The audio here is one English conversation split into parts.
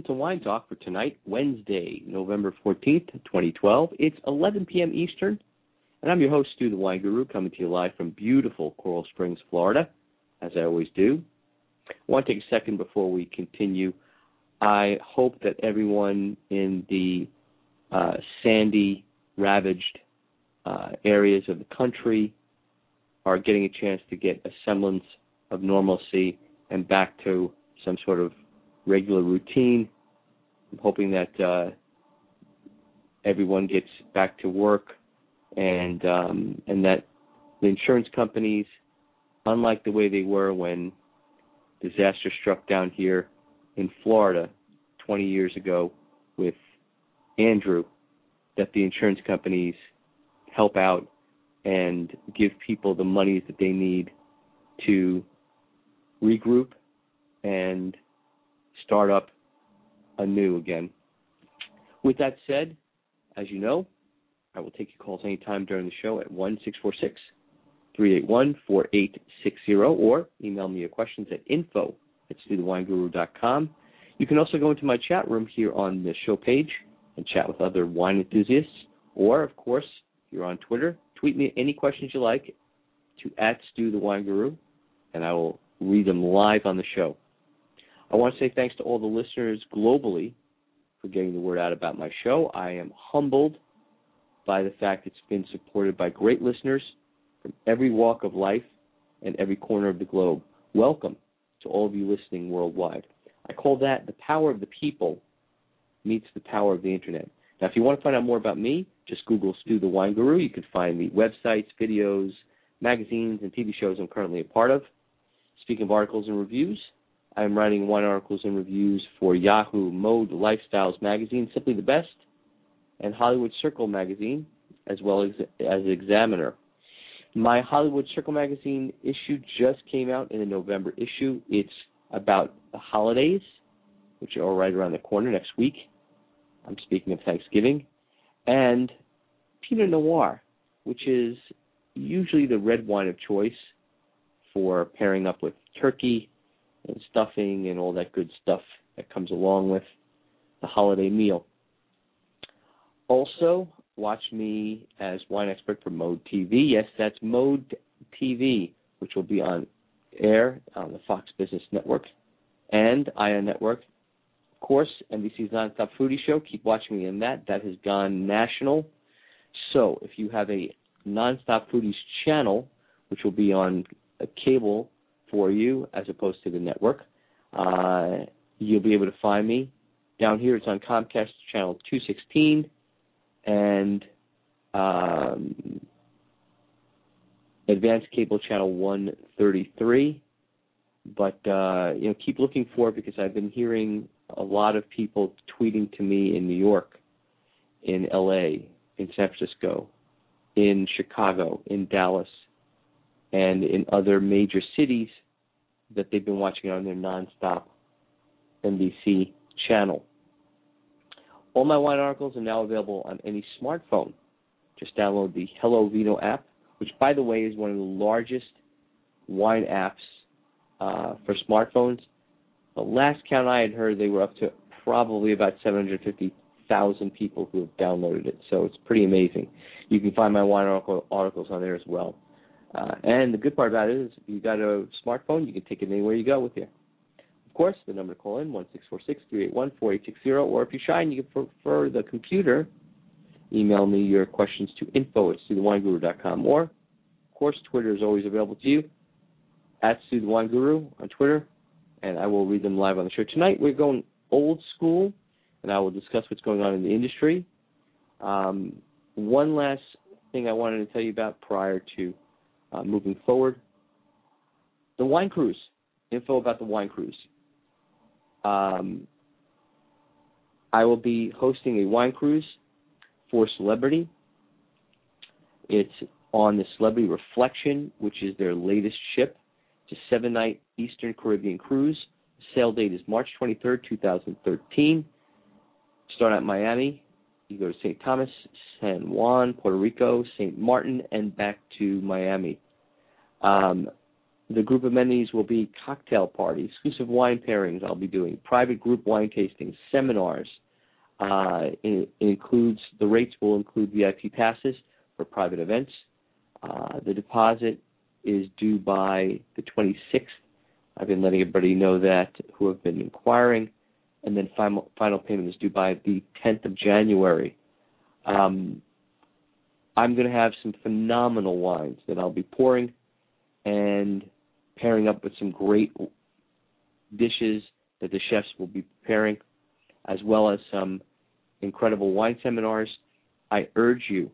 Welcome to Wine Talk for tonight, Wednesday, November 14th, 2012. It's 11 p.m. Eastern, and I'm your host, Stu the Wine Guru, coming to you live from beautiful Coral Springs, Florida, as I always do. I want to take a second before we continue. I hope that everyone in the uh, sandy, ravaged uh, areas of the country are getting a chance to get a semblance of normalcy and back to some sort of regular routine. I'm hoping that uh, everyone gets back to work and um, and that the insurance companies, unlike the way they were when disaster struck down here in Florida 20 years ago with Andrew, that the insurance companies help out and give people the monies that they need to regroup and start up anew again. With that said, as you know, I will take your calls anytime during the show at 1 646 381 4860 or email me your questions at info at StuTheWineGuru.com. You can also go into my chat room here on the show page and chat with other wine enthusiasts. Or, of course, if you're on Twitter, tweet me any questions you like to at Stu the Wine Guru, and I will read them live on the show. I want to say thanks to all the listeners globally for getting the word out about my show. I am humbled by the fact it's been supported by great listeners from every walk of life and every corner of the globe. Welcome to all of you listening worldwide. I call that the power of the people meets the power of the internet. Now, if you want to find out more about me, just Google Stu the Wine Guru. You can find me websites, videos, magazines, and TV shows I'm currently a part of. Speaking of articles and reviews, I am writing wine articles and reviews for Yahoo Mode Lifestyles magazine, Simply the Best, and Hollywood Circle magazine, as well as as Examiner. My Hollywood Circle magazine issue just came out in the November issue. It's about the holidays, which are right around the corner next week. I'm speaking of Thanksgiving, and Pinot Noir, which is usually the red wine of choice for pairing up with turkey and stuffing and all that good stuff that comes along with the holiday meal. Also, watch me as wine expert for Mode TV. Yes, that's Mode TV, which will be on air on the Fox Business Network and Ion Network. Of course, NBC's Nonstop Foodie Show. Keep watching me in that. That has gone national. So, if you have a Nonstop Foodies channel, which will be on a cable for you as opposed to the network, uh, you'll be able to find me. Down here, it's on Comcast channel 216 and um, advanced cable channel 133. But uh, you know, keep looking for it because I've been hearing a lot of people tweeting to me in New York, in LA, in San Francisco, in Chicago, in Dallas, and in other major cities that they've been watching on their nonstop NBC channel. All my wine articles are now available on any smartphone. Just download the Hello Vino app, which, by the way, is one of the largest wine apps uh, for smartphones. The last count I had heard, they were up to probably about 750,000 people who have downloaded it. So it's pretty amazing. You can find my wine article, articles on there as well. Uh, and the good part about it is, if you got a smartphone, you can take it anywhere you go with you. Of course, the number to call in, 1-646-381-4860, or if you're shy and you prefer the computer, email me your questions to info at StuTheWineGuru.com. Or, of course, Twitter is always available to you, at StuTheWineGuru on Twitter, and I will read them live on the show. Tonight, we're going old school, and I will discuss what's going on in the industry. Um, one last thing I wanted to tell you about prior to moving forward the wine cruise. Info about the wine cruise. Um, I will be hosting a wine cruise for Celebrity. It's on the Celebrity Reflection, which is their latest ship. It's a seven night Eastern Caribbean cruise. Sail date is March 23rd, 2013. Start at Miami. You go to St. Thomas, San Juan, Puerto Rico, St. Martin, and back to Miami. Um, the group amenities will be cocktail party, exclusive wine pairings. I'll be doing private group wine tastings, seminars. Uh, it, it, includes the rates will include VIP passes for private events. Uh, the deposit is due by the 26th. I've been letting everybody know that who have been inquiring, and then final final payment is due by the 10th of January. Um, I'm going to have some phenomenal wines that I'll be pouring, and pairing up with some great dishes that the chefs will be preparing, as well as some incredible wine seminars. I urge you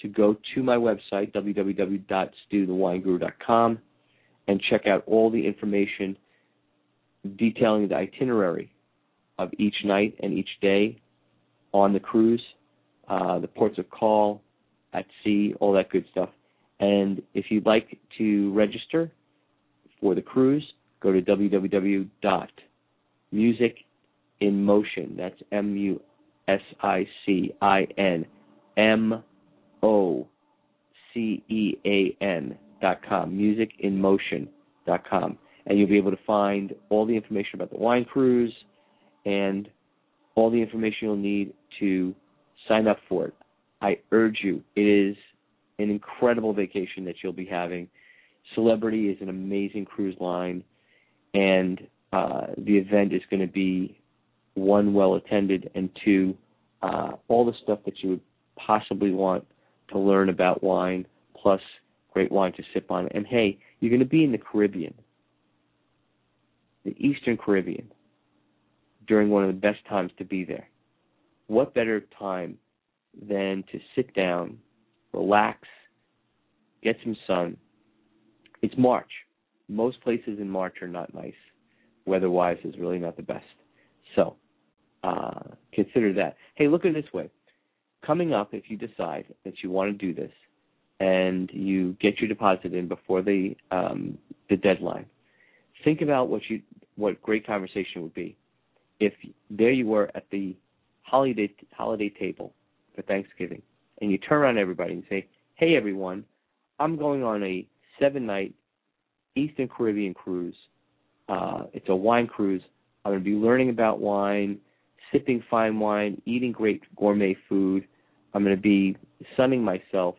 to go to my website, www.stuthewineguru.com, and check out all the information detailing the itinerary of each night and each day on the cruise, uh, the ports of call, at sea, all that good stuff. And if you'd like to register, for the cruise, go to www.musicinmotion. That's M U S I C I N M O C E A N dot com. Musicinmotion dot com, and you'll be able to find all the information about the wine cruise and all the information you'll need to sign up for it. I urge you. It is an incredible vacation that you'll be having Celebrity is an amazing cruise line, and uh, the event is going to be one well attended, and two uh, all the stuff that you would possibly want to learn about wine, plus great wine to sip on. And hey, you're going to be in the Caribbean, the Eastern Caribbean, during one of the best times to be there. What better time than to sit down, relax, get some sun, it's March. Most places in March are not nice. Weather-wise is really not the best. So uh, consider that. Hey, look at it this way. Coming up, if you decide that you want to do this, and you get your deposit in before the um, the deadline, think about what you what great conversation would be if there you were at the holiday holiday table for Thanksgiving, and you turn around everybody and say, "Hey, everyone, I'm going on a seven night Eastern Caribbean cruise. Uh, it's a wine cruise. I'm going to be learning about wine, sipping fine wine, eating great gourmet food. I'm going to be sunning myself.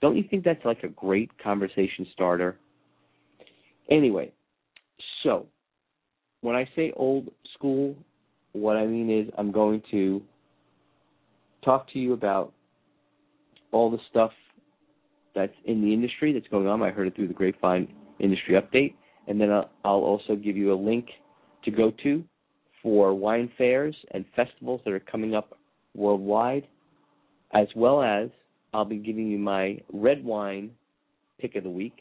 Don't you think that's like a great conversation starter? Anyway, so when I say old school, what I mean is I'm going to talk to you about all the stuff that's in the industry that's going on. I heard it through the Grapevine Industry Update, and then I'll, also give you a link to go to for wine fairs and festivals that are coming up worldwide, as well as I'll be giving you my red wine pick of the week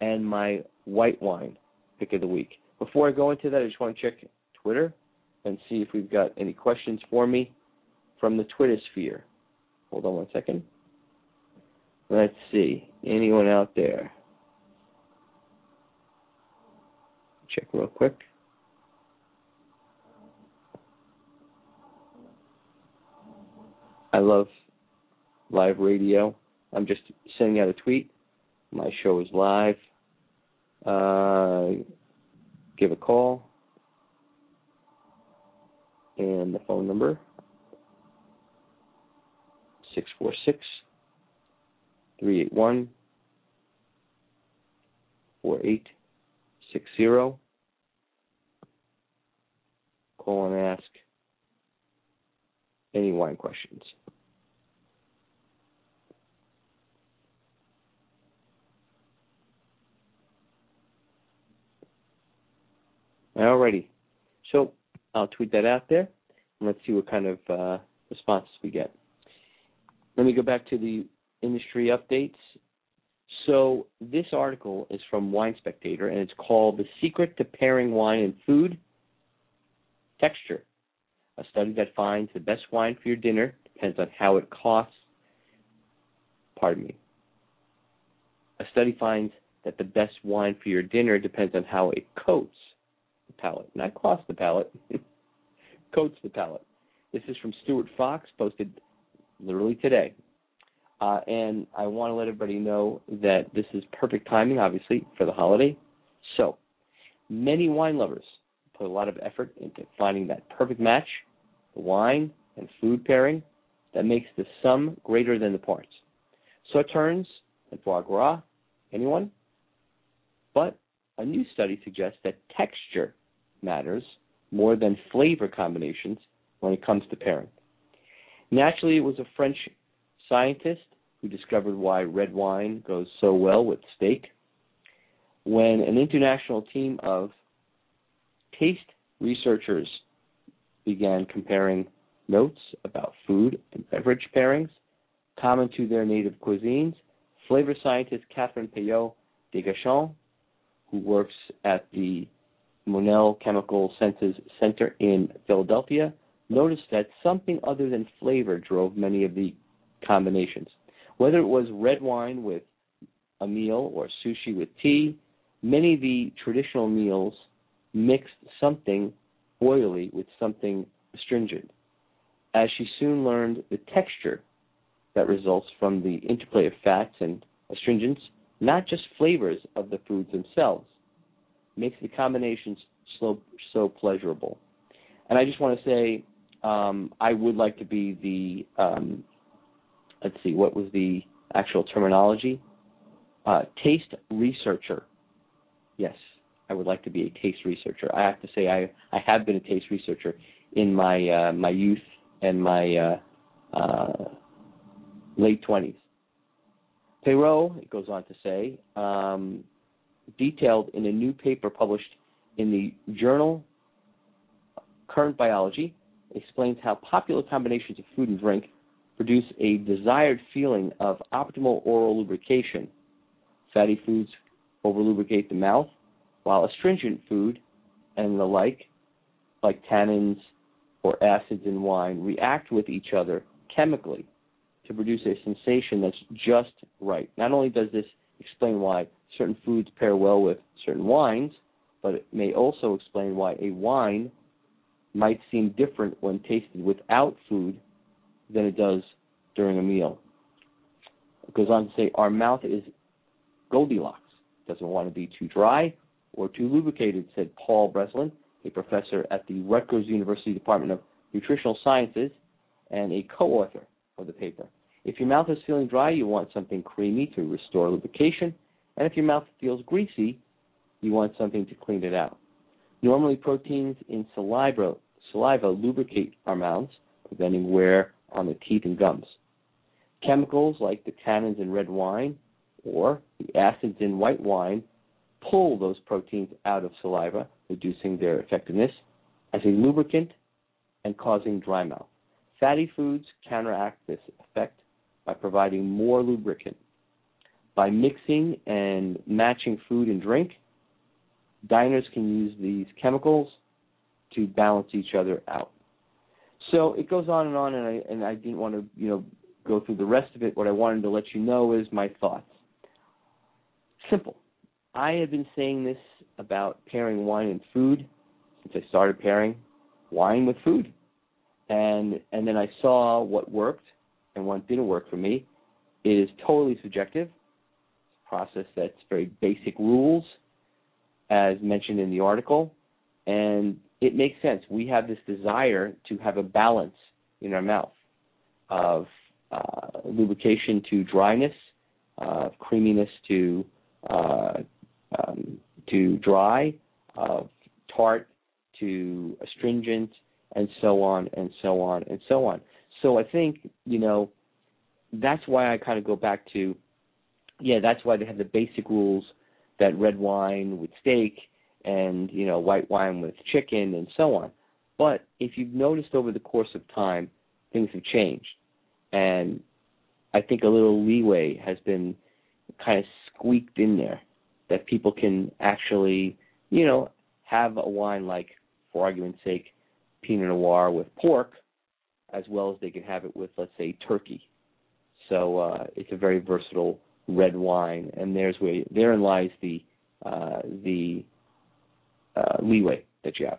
and my white wine pick of the week. Before I go into that, I just want to check Twitter and see if we've got any questions for me from the Twitter sphere. Hold on one second. Let's see. Anyone out there? Check real quick. I love live radio. I'm just sending out a tweet. My show is live. Uh, give a call. And the phone number 646 381 4860. Call and ask any wine questions. Alrighty. So I'll tweet that out there and let's see what kind of uh, responses we get. let me go back to the industry updates. So this article is from Wine Spectator, and it's called "The Secret to Pairing Wine and Food: Texture." A study that finds the best wine for your dinner depends on how it costs. Pardon me. A study finds that the best wine for your dinner depends on how it coats palate, not costs the palate, coats the palate. This is from Stuart Fox, posted literally today. Uh, and I want to let everybody know that this is perfect timing, obviously, for the holiday. So, many wine lovers put a lot of effort into finding that perfect match, the wine and food pairing that makes the sum greater than the parts. Sauternes and foie gras, anyone? But a new study suggests that texture matters more than flavor combinations when it comes to pairing. Naturally, it was a French scientist who discovered why red wine goes so well with steak. When an international team of taste researchers began comparing notes about food and beverage pairings common to their native cuisines, flavor scientist Catherine Payot Desgachons, who works at the Monell Chemical Senses Center in Philadelphia, noticed that something other than flavor drove many of the combinations. Whether it was red wine with a meal or sushi with tea, many of the traditional meals mixed something oily with something astringent. As she soon learned the texture that results from the interplay of fats and astringents, not just flavors of the foods themselves, makes the combinations so, so pleasurable. And I just want to say, um, I would like to be the, um, let's see, what was the actual terminology? Uh, taste researcher. Yes, I would like to be a taste researcher. I have to say, I I have been a taste researcher in my uh, my youth and my uh, uh, late twenties. Peyrot, it goes on to say, um, detailed in a new paper published in the journal Current Biology, explains how popular combinations of food and drink produce a desired feeling of optimal oral lubrication. Fatty foods overlubricate the mouth, while astringent food and the like, like tannins or acids in wine, react with each other chemically to produce a sensation that's just right. Not only does this explain why certain foods pair well with certain wines, but it may also explain why a wine might seem different when tasted without food than it does during a meal. It goes on to say our mouth is Goldilocks. Doesn't want to be too dry or too lubricated, said Paul Breslin, a professor at the Rutgers University Department of Nutritional Sciences and a co-author of the paper. If your mouth is feeling dry, you want something creamy to restore lubrication, and if your mouth feels greasy, you want something to clean it out. Normally, proteins in saliva, saliva lubricate our mouths, preventing wear on the teeth and gums. Chemicals like the tannins in red wine or the acids in white wine pull those proteins out of saliva, reducing their effectiveness as a lubricant and causing dry mouth. Fatty foods counteract this effect by providing more lubricant. By mixing and matching food and drink, diners can use these chemicals to balance each other out. So it goes on and on, and I and I didn't want to you know go through the rest of it. What I wanted to let you know is my thoughts. Simple. I have been saying this about pairing wine and food since I started pairing wine with food, and and then I saw what worked and what didn't work for me. It is totally subjective. Process that's very basic rules, as mentioned in the article, and it makes sense. We have this desire to have a balance in our mouth of uh, lubrication to dryness, uh, creaminess to uh, um, to dry, uh, tart to astringent, and so on and so on and so on. So I think you know that's why I kind of go back to yeah, that's why they have the basic rules that red wine with steak and you know white wine with chicken and so on. But if you've noticed over the course of time, things have changed, and I think a little leeway has been kind of squeaked in there that people can actually, you know, have a wine like, for argument's sake, Pinot Noir with pork, as well as they can have it with, let's say, turkey. So uh, it's a very versatile red wine, and there's where therein lies the uh, the uh, leeway that you have.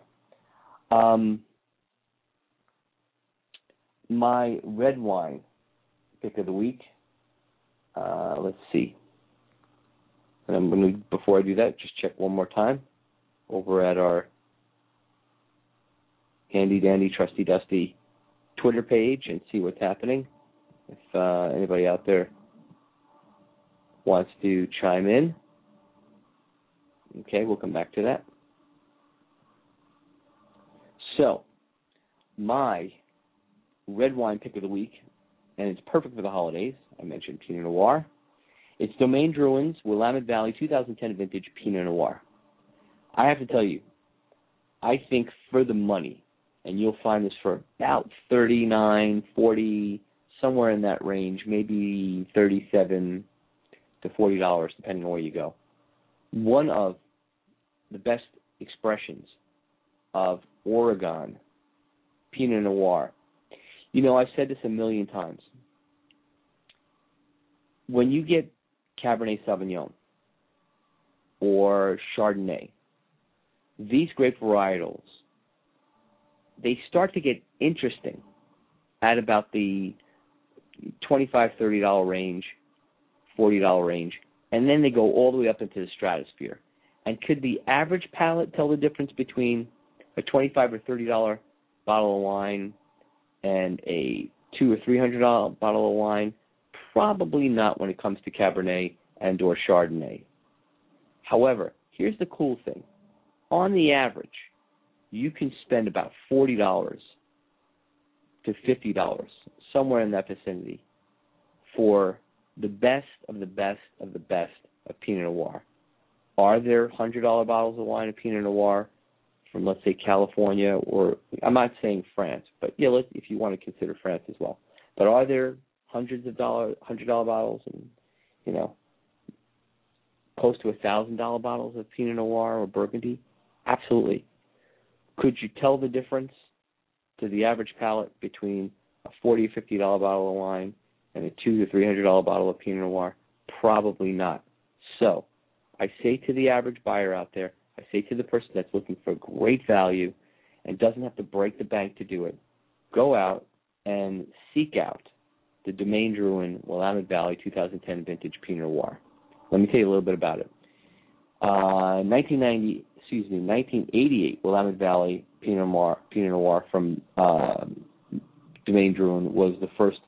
Um, my red wine pick of the week. Uh, let's see. And I'm going to, before I do that, just check one more time over at our handy dandy trusty dusty Twitter page and see what's happening. If uh, anybody out there wants to chime in, okay, we'll come back to that. So, my red wine pick of the week, and it's perfect for the holidays. I mentioned Pinot Noir. It's Domaine Drouhin's Willamette Valley 2010 vintage Pinot Noir. I have to tell you, I think for the money, and you'll find this for about 39, 40, somewhere in that range, maybe 37 to 40 dollars depending on where you go. One of the best expressions of Oregon Pinot Noir. You know, I've said this a million times. When you get Cabernet Sauvignon or Chardonnay, these grape varietals, they start to get interesting at about the 25 30 dollar range, 40 dollar range, and then they go all the way up into the stratosphere. And could the average palate tell the difference between a 25 or 30 dollar bottle of wine and a two or three hundred dollar bottle of wine? Probably not when it comes to Cabernet and or Chardonnay. However, here's the cool thing. On the average, you can spend about forty dollars to fifty dollars, somewhere in that vicinity, for the best of the best of the best of Pinot Noir. Are there hundred dollar bottles of wine of Pinot Noir from let's say California or I'm not saying France, but yeah, let if you want to consider France as well. But are there hundreds of dollar hundred dollar bottles and you know close to a thousand dollar bottles of Pinot Noir or Burgundy? Absolutely. Could you tell the difference to the average palate between a forty or fifty dollar bottle of wine and a two to three hundred dollar bottle of Pinot Noir? Probably not. So I say to the average buyer out there, I say to the person that's looking for great value and doesn't have to break the bank to do it, go out and seek out the Domaine Drouhin Willamette Valley 2010 vintage Pinot Noir. Let me tell you a little bit about it. Uh, 1990, excuse me, 1988 Willamette Valley Pinot Noir, Pinot Noir from uh, Domaine Drouhin was the first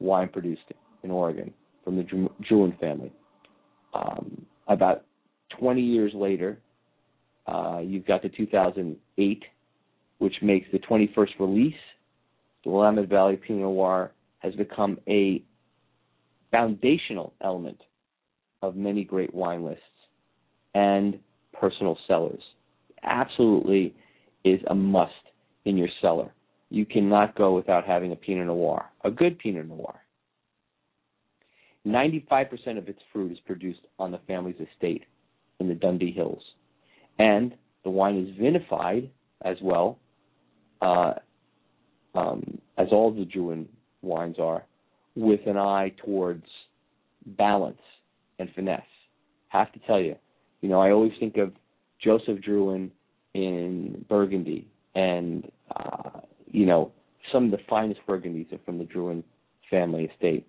wine produced in Oregon from the Drouhin family. Um, about 20 years later, uh, you've got the 2008, which makes the 21st release. The Willamette Valley Pinot Noir has become a foundational element of many great wine lists and personal cellars. Absolutely is a must in your cellar. You cannot go without having a Pinot Noir, a good Pinot Noir. 95% of its fruit is produced on the family's estate in the Dundee Hills and the wine is vinified as well, uh, um, as all the Drouhin wines are, with an eye towards balance and finesse. Have to tell you, you know, I always think of Joseph Drouhin in Burgundy, and uh, you know, some of the finest Burgundies are from the Drouhin family estate.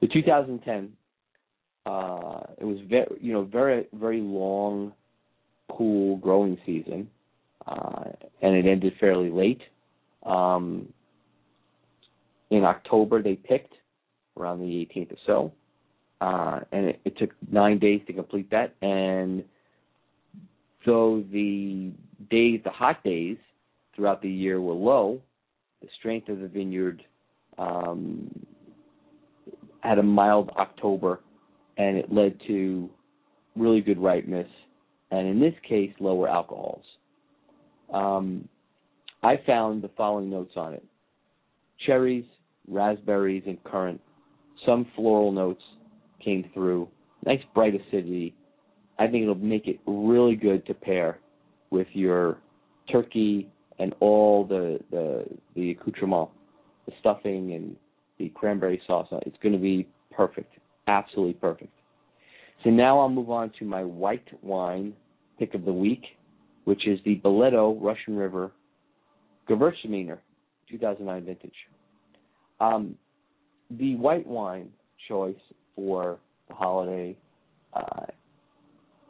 The 2010, uh, it was very, you know, very, very long cool growing season, uh, and it ended fairly late. Um, in October, they picked around the 18th or so, uh, and it, it took nine days to complete that. And though the days, the hot days throughout the year were low, the strength of the vineyard um, had a mild October, and it led to really good ripeness and in this case, lower alcohols. Um, I found the following notes on it cherries, raspberries, and currant, some floral notes came through. Nice bright acidity. I think it'll make it really good to pair with your turkey and all the the the accoutrement, the stuffing and the cranberry sauce. It's going to be perfect, absolutely perfect. So now I'll move on to my white wine pick of the week, which is the Balletto Russian River Gewürztraminer 2009 vintage. Um, the white wine choice for the holiday, uh,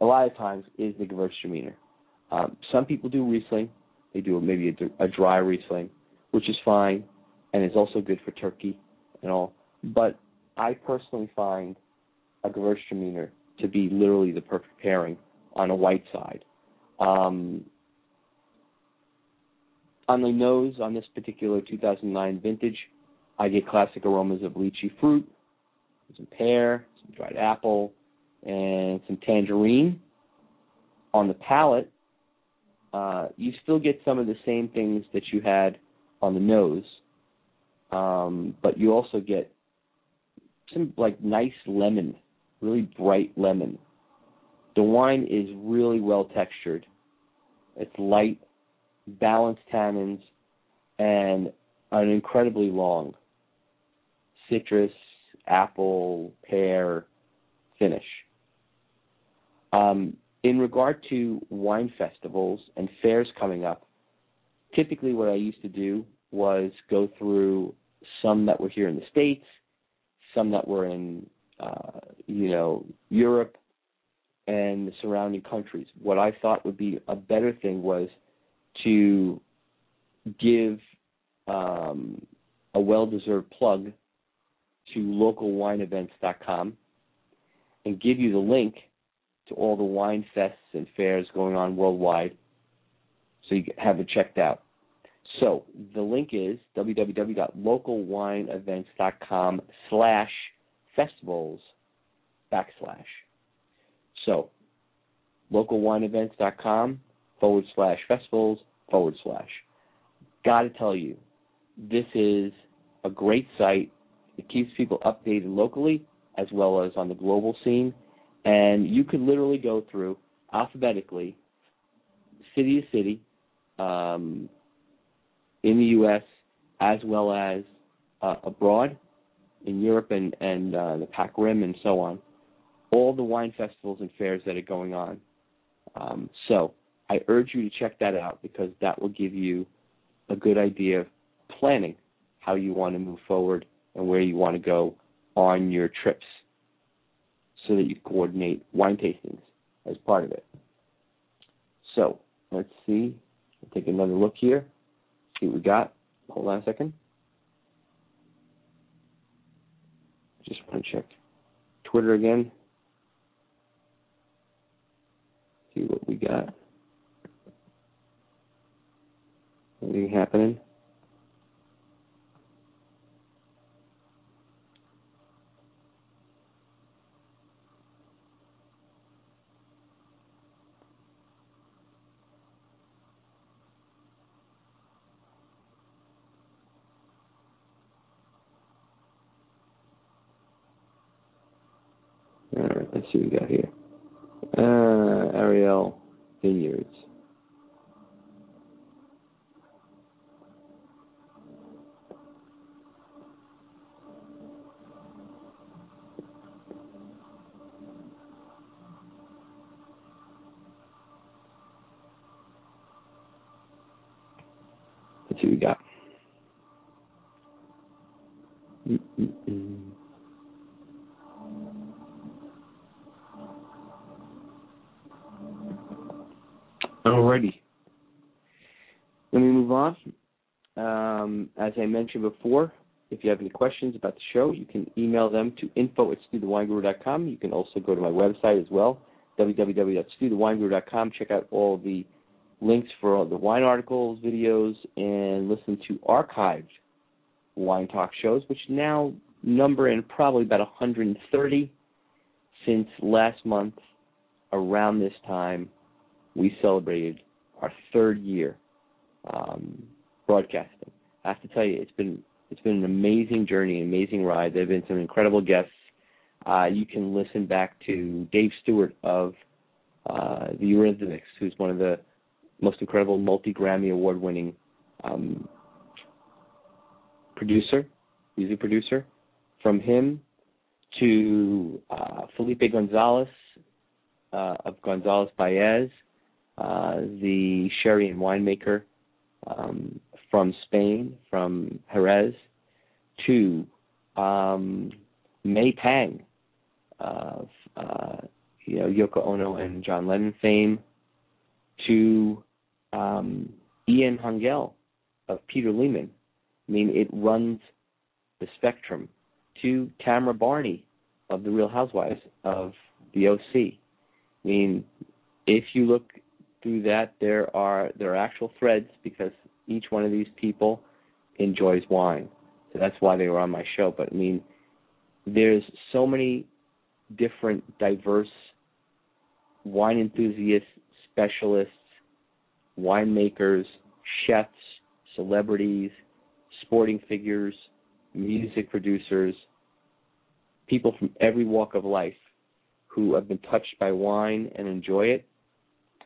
a lot of times, is the Gewürztraminer. Um, some people do Riesling. They do maybe a, a dry Riesling, which is fine, and is also good for turkey and all. But I personally find a Gewürztraminer to be literally the perfect pairing on a white side. Um, on the nose on this particular 2009 vintage, I get classic aromas of lychee fruit, some pear, some dried apple, and some tangerine. On the palate, uh, you still get some of the same things that you had on the nose, um, but you also get some like nice lemon, really bright lemon. The wine is really well textured. It's light, balanced tannins, and an incredibly long citrus, apple, pear finish. Um, in regard to wine festivals and fairs coming up, typically what I used to do was go through some that were here in the States, some that were in, uh, you know, Europe and the surrounding countries. What I thought would be a better thing was to give um, a well-deserved plug to localwineevents.com and give you the link to all the wine fests and fairs going on worldwide so you have it checked out. So the link is www.localwineevents.com slash festivals backslash. So localwineevents.com forward slash festivals forward slash. Gotta tell you, this is a great site. It keeps people updated locally as well as on the global scene. And you could literally go through alphabetically, city to city, um, in the U.S. as well as uh, abroad, in Europe and and uh, the Pac Rim and so on, all the wine festivals and fairs that are going on. Um, so I urge you to check that out because that will give you a good idea of planning how you want to move forward and where you want to go on your trips so that you coordinate wine tastings as part of it. So let's see. I'll take another look here. See what we got. Hold on a second. Just want to check Twitter again. See what we got. Anything happening? All right, let's see we got here. Uh, Ariel Vineyards. Let's see what we got. Mm-mm-mm. Alrighty. Let me move on. Um, as I mentioned before, if you have any questions about the show, you can email them to info at stuthewineguru.com. You can also go to my website as well, www.stuthewineguru.com. Check out all the links for all the wine articles, videos, and listen to archived wine talk shows, which now number in probably about 130 since last month around this time we celebrated our third year um, broadcasting. I have to tell you, it's been It's been an amazing journey, an amazing ride. There have been some incredible guests. Uh, you can listen back to Dave Stewart of uh, the Eurythmics, who's one of the most incredible multi Grammy award winning um, producer, music producer. From him to uh, Felipe Gonzalez uh, of Gonzalez Byass, uh, the sherry and winemaker um, from Spain, from Jerez, to um, May Pang of uh, you know Yoko Ono and John Lennon fame, to um, Ian Hongell of Peter Lehmann. I mean, it runs the spectrum. To Tamra Barney of The Real Housewives of the OC. I mean, if you look through that, there are there are actual threads because each one of these people enjoys wine. So that's why they were on my show. But I mean, there's so many different, diverse wine enthusiasts, specialists, winemakers, chefs, celebrities, sporting figures, music producers, people from every walk of life who have been touched by wine and enjoy it.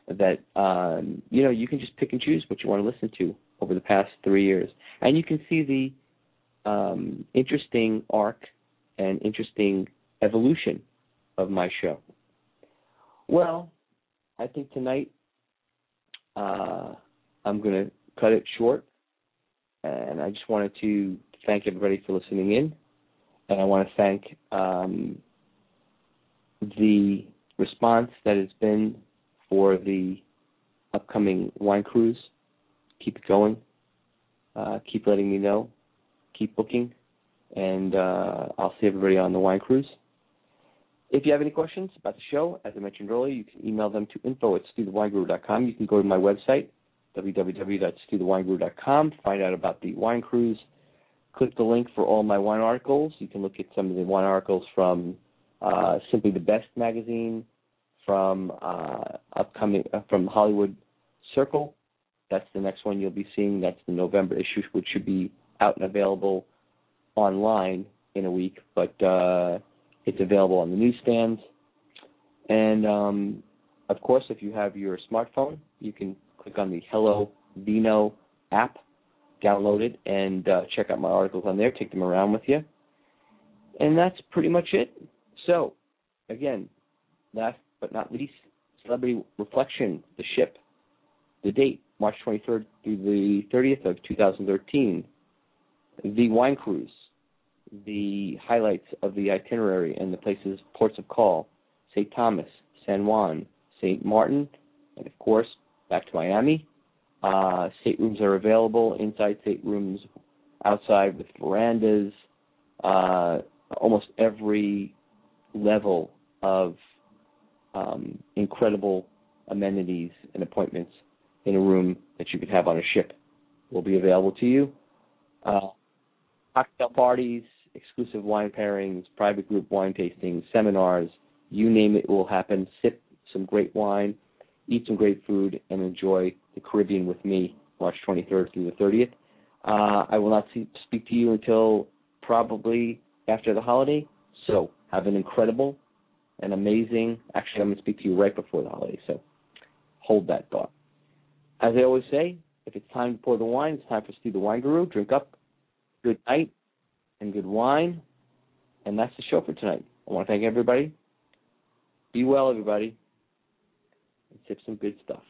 That um, you know, you can just pick and choose what you want to listen to over the past three years, and you can see the um, interesting arc and interesting evolution of my show. Well, I think tonight uh, I'm going to cut it short, and I just wanted to thank everybody for listening in, and I want to thank um, the response that has been for the upcoming wine cruise. Keep it going. Uh, keep letting me know. Keep booking, and uh, I'll see everybody on the wine cruise. If you have any questions about the show, as I mentioned earlier, you can email them to info at stuthewineguru.com. You can go to my website, www.stuthewineguru.com, find out about the wine cruise. Click the link for all my wine articles. You can look at some of the wine articles from uh, Simply the Best magazine, from uh, upcoming uh, from Hollywood Circle. That's the next one you'll be seeing. That's the November issue, which should be out and available online in a week. But uh, it's available on the newsstands. And um, of course, if you have your smartphone, you can click on the Hello Vino app, download it, and uh, check out my articles on there. Take them around with you. And that's pretty much it. So, again, last but not least, Celebrity Reflection, the ship, the date, March 23rd through the 30th of 2013. The Wine Cruise, the highlights of the itinerary and the places, ports of call, St. Thomas, San Juan, St. Martin, and of course, back to Miami. Uh, staterooms are available, inside staterooms, outside with verandas, uh, almost every level of um, incredible amenities and appointments in a room that you could have on a ship will be available to you. Uh, cocktail parties, exclusive wine pairings, private group wine tastings, seminars, you name it will happen. Sip some great wine, eat some great food, and enjoy the Caribbean with me March 23rd through the 30th. Uh, I will not see, speak to you until probably after the holiday. So have an incredible and amazing. Actually, I'm going to speak to you right before the holiday. So hold that thought. As I always say, if it's time to pour the wine, it's time for Stu the Wine Guru. Drink up. Good night and good wine. And that's the show for tonight. I want to thank everybody. Be well, everybody. And sip some good stuff.